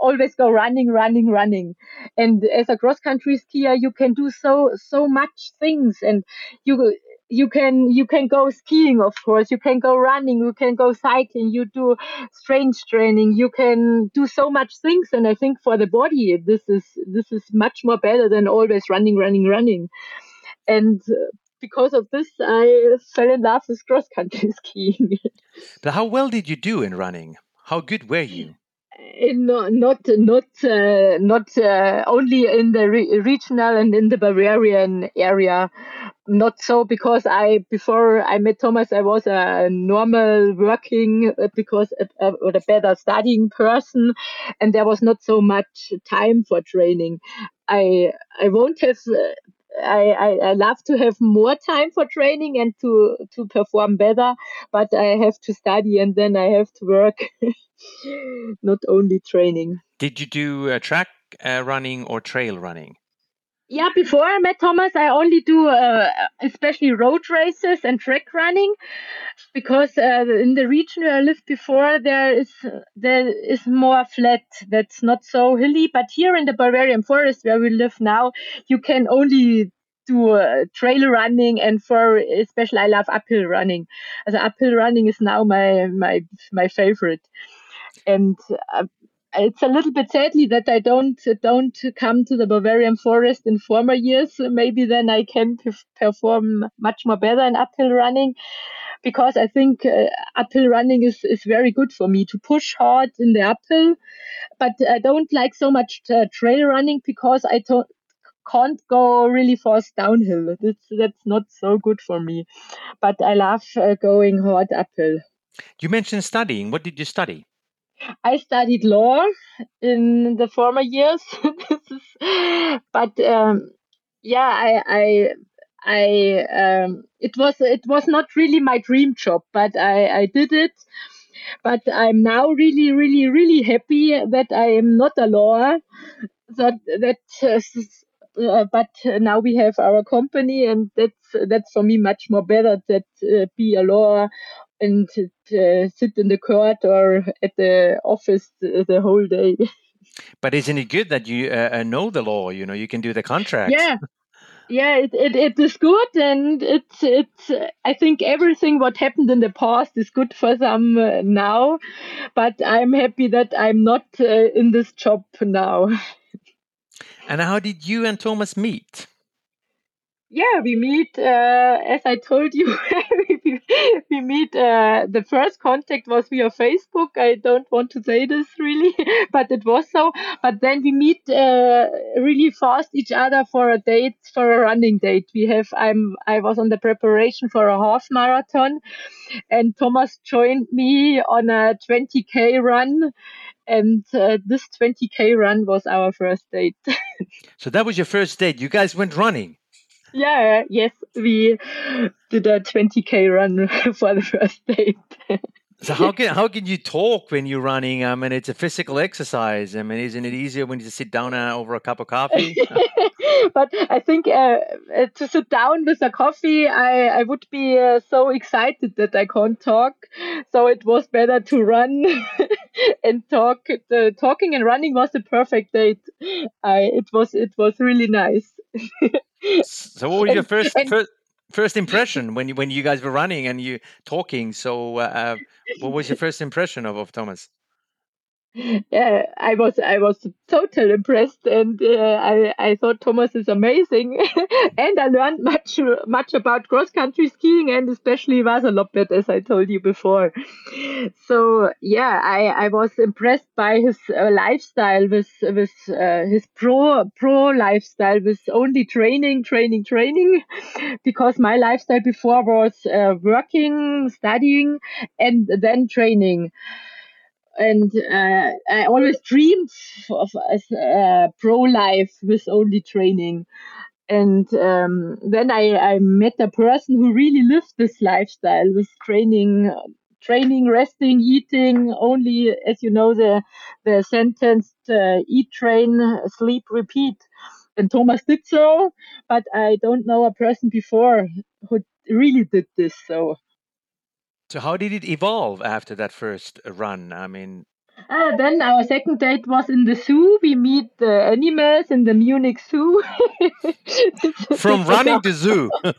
always go running running running. And as a cross country skier you can do so so much things. And you you can you can go skiing of course. You can go running. You can go cycling. You do strength training. You can do so much things. And i think for the body this is this is much more better than always running running running and uh, because of this, I fell in love with cross country skiing. but how well did you do in running? How good were you? In, not not uh, not uh, only in the re- regional and in the Bavarian area, not so because I before I met Thomas I was a normal working uh, because uh, or a better studying person, and there was not so much time for training. I I won't have I, I, I, love to have more time for training and to to perform better, but I have to study and then I have to work, not only training. Did you do uh, track uh, running or trail running? Yeah, before I met Thomas, I only do uh, especially road races and track running, because uh, in the region where I lived before, there is there is more flat. That's not so hilly. But here in the Bavarian forest where we live now, you can only do uh, trail running and for especially I love uphill running. As uphill running is now my my my favorite, and uh, it's a little bit sadly that I don't don't come to the Bavarian forest in former years. Maybe then I can perform much more better in uphill running, because I think uh, uphill running is is very good for me to push hard in the uphill. But I don't like so much uh, trail running because I don't can't go really fast downhill. That's that's not so good for me. But I love uh, going hard uphill. You mentioned studying. What did you study? I studied law in the former years, but um, yeah, I, I, I, um, it was it was not really my dream job, but I, I did it. But I'm now really, really, really happy that I am not a lawyer. That that. Uh, uh, but now we have our company, and that's that's for me much more better that uh, be a lawyer and uh, sit in the court or at the office the, whole day. But isn't it good that you uh, uh, know the law? You know, you can do the contract. Yeah, yeah, it, it, it is good, and it's it's. I think everything what happened in the past is good for some uh, now, but I'm happy that I'm not uh, in this job now. And how did you and Thomas meet? Yeah, we meet, uh, as I told you, we meet, uh, the first contact was via Facebook. I don't want to say this really, but it was so. But then we meet uh, really fast each other for a date, for a running date. We have, I'm, I was on the preparation for a half marathon and Thomas joined me on a 20k run and uh, this 20k run was our first date. so that was your first date. You guys went running. Yeah, yes, we did a 20k run for the first date. so how can how can you talk when you're running? I mean, it's a physical exercise. I mean, isn't it easier when you sit down uh, over a cup of coffee? but I think uh, uh, to sit down with a coffee, I I would be uh, so excited that I can't talk. So it was better to run and talk. The talking and running was the perfect date. I it was it was really nice so what was your first, and, first first impression when you when you guys were running and you talking? So uh, uh what was your first impression of, of Thomas? yeah, I was I was totally impressed, and uh, I I thought Thomas is amazing, and I learned much much about cross country skiing and especially Vasaloppet, as I told you before. So yeah, I I was impressed by his uh, lifestyle with with uh, his pro pro lifestyle with only training, training, training, because my lifestyle before was uh, working, studying, and then training and uh, I always dreamed of a uh, pro life with only training. And um, then I, I met a person who really lived this lifestyle with training, training, resting, eating. Only, as you know, the the sentence uh, "eat, train, sleep, repeat." And Thomas did so, but I don't know a person before who really did this. So so how did it evolve after that first run? I mean, uh, then our second date was in the zoo. We meet the animals in the Munich Zoo. From running to zoo.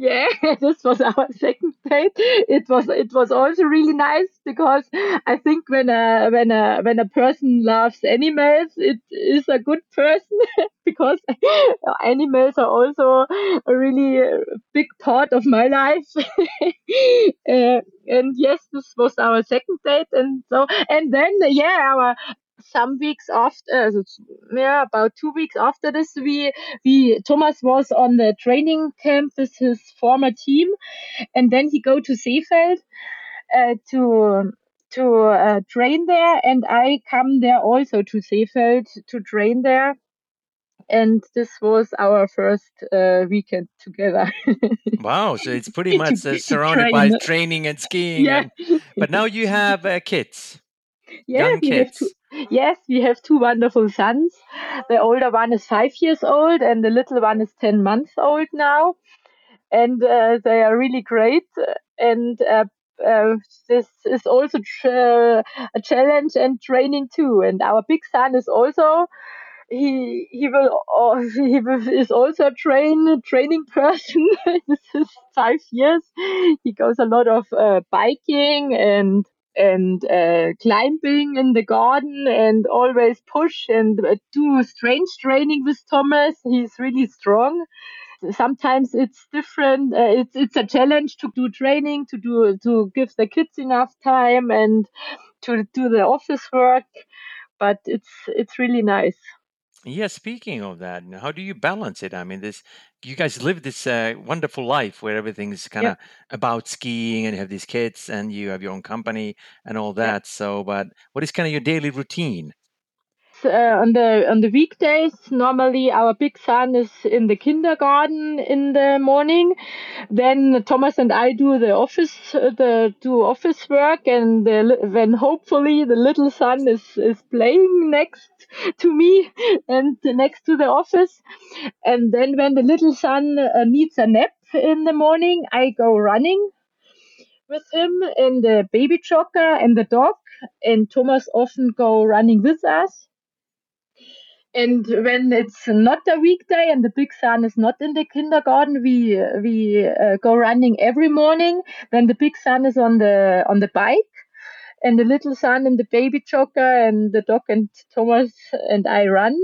yeah, this was our second date. It was it was also really nice because I think when a when a when a person loves animals, it is a good person because animals are also a really big part of my life. uh, and yes, this was our second date, and so and then yeah, our some weeks after, uh, yeah, about two weeks after this, we we Thomas was on the training camp with his former team, and then he go to Seefeld uh, to to uh, train there, and I come there also to Seefeld to train there and this was our first uh, weekend together. wow! So it's pretty much uh, surrounded by training and skiing. Yeah. And, but now you have uh, kids. Yeah, Young we kids. have two, yes, we have two wonderful sons. The older one is five years old, and the little one is ten months old now. And uh, they are really great. And uh, uh, this is also tra- a challenge and training too. And our big son is also he he will he is also a train training person. this is five years. He goes a lot of uh, biking and and uh, climbing in the garden and always push and uh, do strange training with Thomas. He's really strong. Sometimes it's different. Uh, it's it's a challenge to do training, to do to give the kids enough time and to do the office work. But it's it's really nice. Yeah, speaking of that, how do you balance it? I mean, this you guys live this uh, wonderful life where everything's kind of yeah. about skiing and you have these kids and you have your own company and all that. Yeah. So, but what is kind of your daily routine? Uh, on the on the weekdays normally our big son is in the kindergarten in the morning. Then thomas and i do the office uh, the do office work and the, when hopefully the little son is is playing next to me and next to the office. And then when the little son uh, needs a nap in the morning i go running with him in the baby jogger and the dog. And thomas often go running with us and when it's not a weekday and the big son is not in the kindergarten, we we uh, go running every morning. Then the big son is on the on the bike, and the little son and the baby jogger, and the dog and Thomas and I run.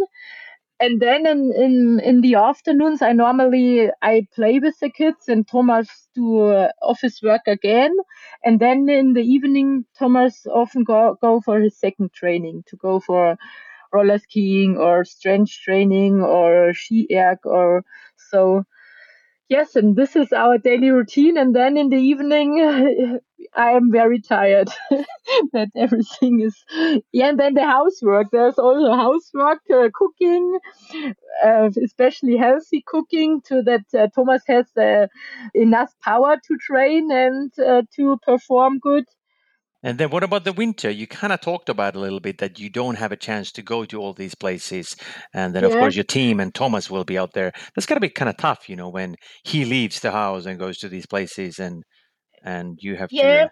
And then in, in in the afternoons, I normally I play with the kids, and Thomas do uh, office work again. And then in the evening, Thomas often go go for his second training to go for roller skiing or strength training or ski erg or so. Yes and this is our daily routine and then in the evening i am very tired that everything is yeah and then the housework. There's also housework uh, cooking uh, especially healthy cooking to that uh, thomas has uh, enough power to train and uh, to perform good and then what about the winter? You kind of talked about a little bit that you don't have a chance to go to all these places. And then, yeah. of course, your team and Thomas will be out there. That's got to be kind of tough, you know, when he leaves the house and goes to these places and and you have uh, yeah. to.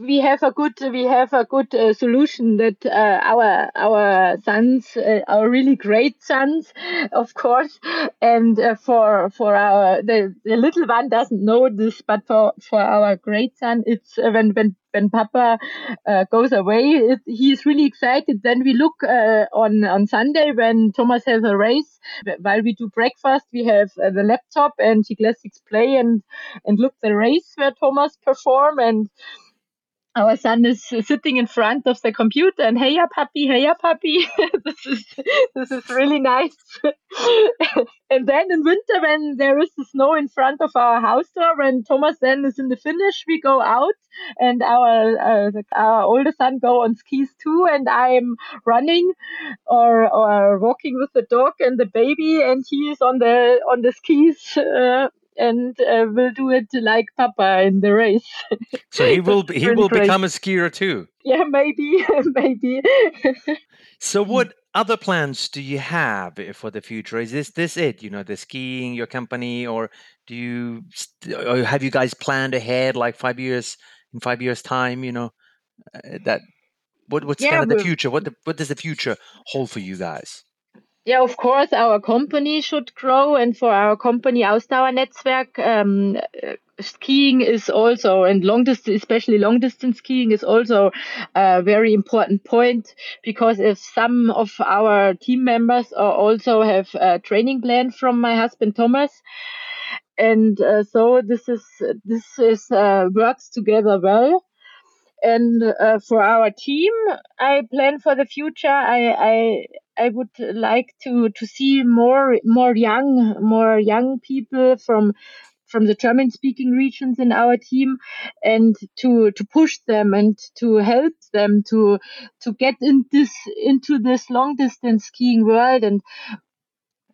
We have a good we have a good uh, solution that uh, our our sons uh, are really great sons of course. And uh, for for our the, the little one doesn't know this but for for our great son it's uh, when when when papa uh, goes away it, he's really excited. Then we look on on sunday when thomas has a race while we do breakfast we have the laptop and the classics play and and look the race where thomas perform and our son is sitting in front of the computer and hey ya puppy hey ya puppy. This is this is really nice. And then in winter when there is the snow in front of our house door when thomas then is in the finish we go out and our uh, our older son go on skis too and i'm running or or walking with the dog and the baby and he is on the on the skis uh, and uh, will do it like Papa in the race. So he will he will great. become a skier too. Yeah, maybe, maybe. so what other plans do you have for the future? Is this this it? You know, the skiing, your company, or do you or have you guys planned ahead, like five years in five years time? You know, uh, that what what's yeah, kind of the future? What the, what does the future hold for you guys? Yeah, of course, our company should grow, and for our company Ausdauernetzwerk, um, skiing is also, and long distance, especially long distance skiing, is also a very important point because if some of our team members also have a training plan from my husband Thomas, and uh, so this is this is uh, works together well. And uh, for our team i plan for the future. I i I would like to to see more more young more young people from from the German speaking regions in our team and to to push them and to help them to to get in this into this long distance skiing world. And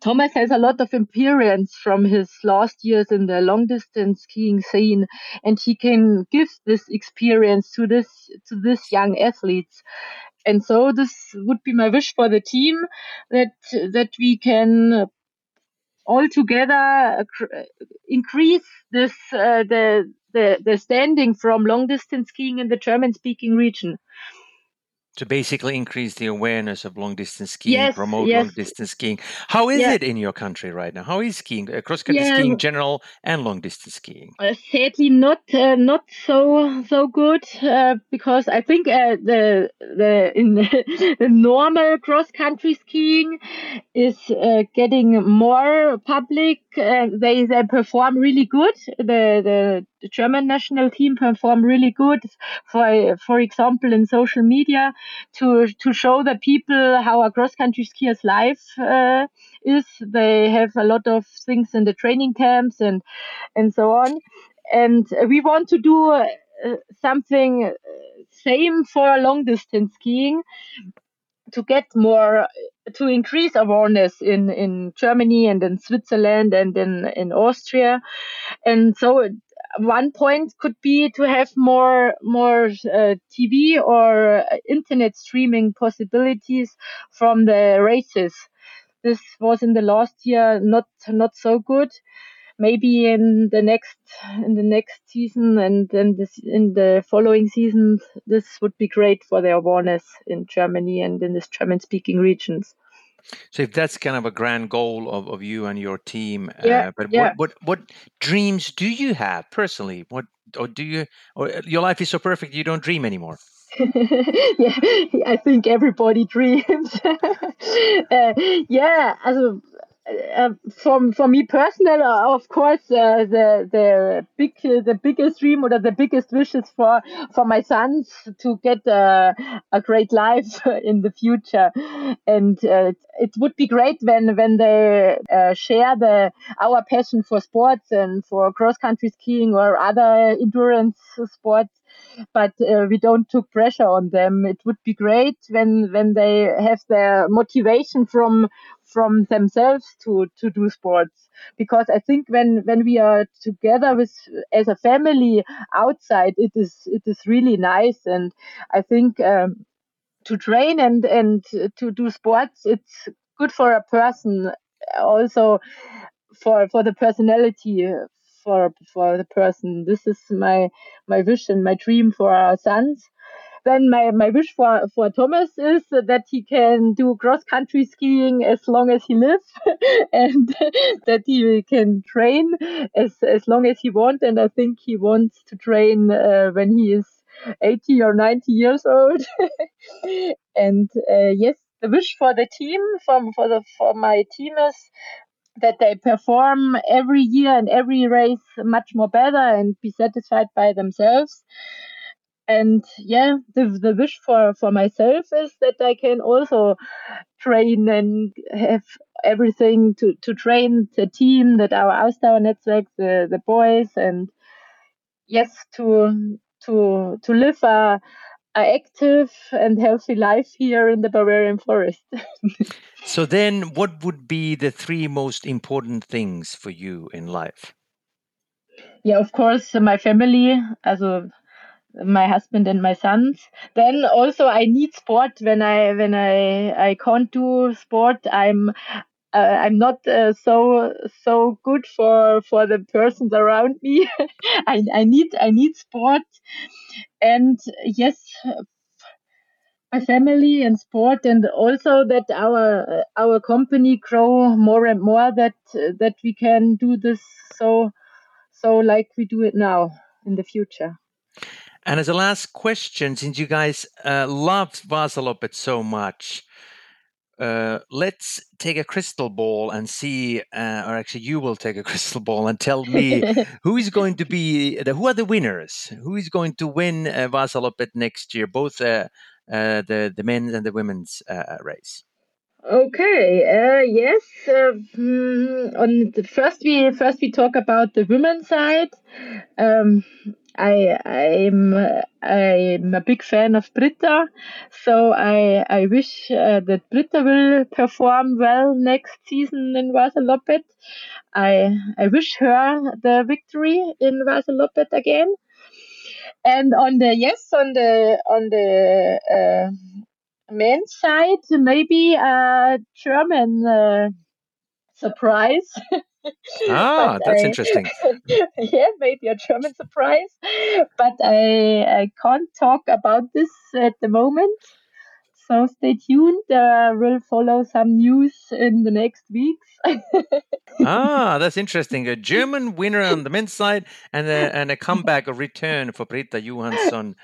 Thomas has a lot of experience from his last years in the long distance skiing scene, and he can give this experience to this to this young athletes and so this would be my wish for the team that that we can all together increase this uh, the, the the standing from long distance skiing in the German speaking region to basically increase the awareness of long distance skiing, yes, promote yes. long distance skiing. How is it in your country right now? How is skiing, uh, cross country yeah. skiing, general and long distance skiing? Uh, sadly, not uh, not so so good uh, because I think uh, the the in the normal cross country skiing is uh, getting more public. They they perform really good. The the German national team perform really good. For for example, in social media, to to show the people how a cross country skier's life uh, is. They have a lot of things in the training camps and and so on. And we want to do uh, something uh, same for long distance skiing to get more uh, to increase awareness in in Germany and in Switzerland and in in Austria and so uh, one point could be to have more more uh, TV or uh, internet streaming possibilities from the races. This was in the last year not not so good. Maybe in the next in the next season and then this in the following seasons, this would be great for the awareness in Germany and in this German speaking regions. So if that's kind of a grand goal of, of you and your team, yeah, uh, but yeah. what, what what dreams do you have personally? What or do you or uh, your life is so perfect you don't dream anymore? yeah, I think everybody dreams. uh, yeah, also uh, for for me personal, uh, of course, uh, the the big the biggest dream or the biggest wish is for for my sons to get a great life in the future, and uh, it would be great when when they uh, share the our passion for sports and for cross country skiing or other endurance sports but uh, we don't took pressure on them. It would be great when when they have their motivation from from themselves to to do sports because I think when when we are together with as a family outside, it is it is really nice, and I think. Um, to train and and to do sports it's good for a person also for for the personality for for the person. This is my my wish and my dream for our sons. Then my, my wish for, for Thomas is that he can do cross country skiing as long as he lives and that he can train as, as long as he wants. And I think he wants to train uh, when he is 80 or 90 years old. and uh, yes, the wish for the team, from for the for my team is that they perform every year and every race much more better and be satisfied by themselves. And yeah, the the wish for for myself is that I can also train and have everything to to train the team, that our Ausdauer network, the the boys, and yes, to to to live a, active and healthy life here in the Bavarian forest. so then, what would be the three most important things for you in life? Yeah, of course, my family, also my husband and my sons. Then also I need sport when I when I I can't do sport. I'm uh, I'm not uh, so so good for for the persons around me. I I need I need sport, and yes, my family and sport, and also that our our company grow more and more. That that we can do this so so like we do it now in the future. And as a last question, since you guys uh, loved Vasaloppet so much, uh, let's take a crystal ball and see, uh, or actually, you will take a crystal ball and tell me who is going to be the who are the winners, who is going to win uh, next year, both uh, uh, the the men's and the women's uh, race. Okay. Uh, yes. Uh, mm, on the first, we first we talk about the women's side. Um, I I'm I'm a big fan of Britta, so I I wish uh, that Britta will perform well next season in Vasaloppet. I I wish her the victory in Vasaloppet again. And on the yes on the on the uh, men's side, maybe a German uh, surprise. ah, that's I, interesting. yeah, maybe a German surprise, but I I can't talk about this at the moment. So stay tuned. There will follow some news in the next weeks. ah, that's interesting. A German winner on the men's side and a, and a comeback, a return for Britta Johansson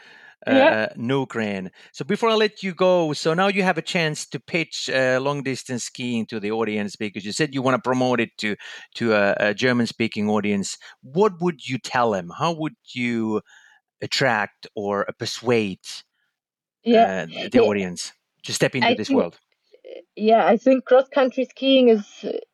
uh, yeah. Norgren. So before I let you go, so now you have a chance to pitch uh, long distance skiing to the audience because you said you want to promote it to to a, a German speaking audience. What would you tell them? How would you attract or persuade yeah. uh, the yeah. audience to step into I this world? Yeah, I think cross country skiing is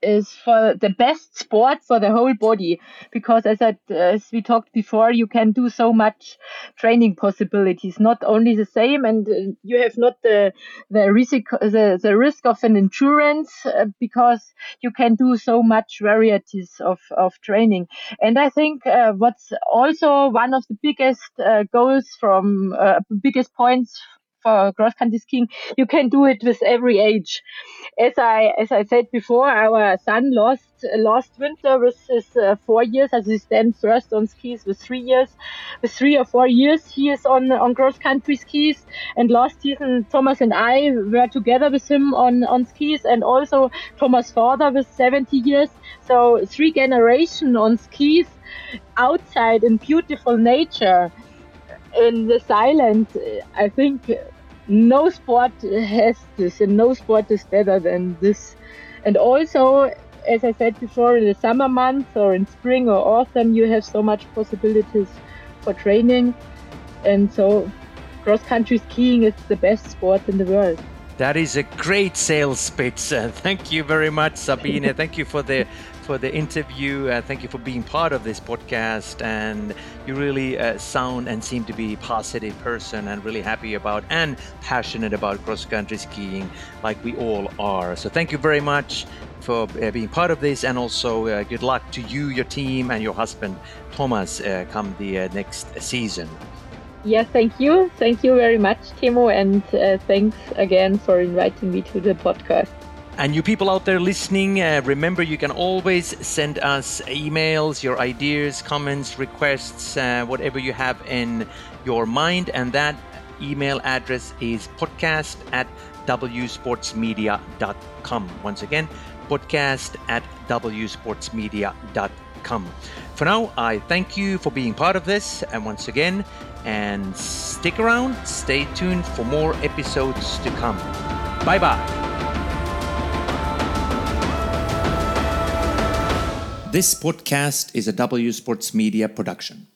is for the best sport for the whole body because as I, as we talked before, you can do so much training possibilities. Not only the same, and uh, you have not the the risk the, the risk of an insurance uh, because you can do so much varieties of of training. And I think uh, what's also one of the biggest uh, goals from uh, biggest points for cross country skiing, you can do it with every age. As I as I said before, our son lost last winter with his uh, four years, as he stands first on skis with three years, with three or four years he is on on cross country skis. And last season, Thomas and I were together with him on on skis, and also Thomas' father with 70 years. So three generation on skis outside in beautiful nature in this island, I think no sport has this, and no sport is better than this. And also, as I said before, in the summer months or in spring or autumn, you have so much possibilities for training. And so, cross country skiing is the best sport in the world. That is a great sales pitch. Thank you very much, Sabine. thank you for the for the interview. Uh, thank you for being part of this podcast. And you really uh, sound and seem to be a positive person and really happy about and passionate about cross country skiing, like we all are. So thank you very much for uh, being part of this, and also uh, good luck to you, your team, and your husband Thomas uh, come the uh, next season. Yes, thank you. Thank you very much, Timo, and thanks again for inviting me to the podcast. And you people out there listening, uh, remember you can always send us emails, your ideas, comments, requests, uh, whatever you have in your mind. And that email address is podcast at wsportsmedia.com. Once again, podcast at wsportsmedia.com. For now, I thank you for being part of this. And once again, and stick around, stay tuned for more episodes to come. Bye bye. This podcast is a W Sports Media production.